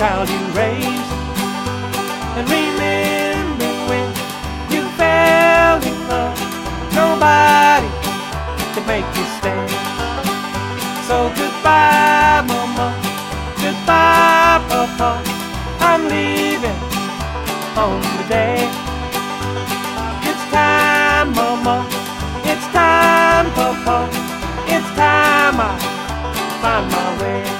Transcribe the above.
child you raised. And remember when you fell in love, nobody could make you stay. So goodbye, Mama. Goodbye, Papa. I'm leaving home today. It's time, Mama. It's time, Papa. It's time I find my way.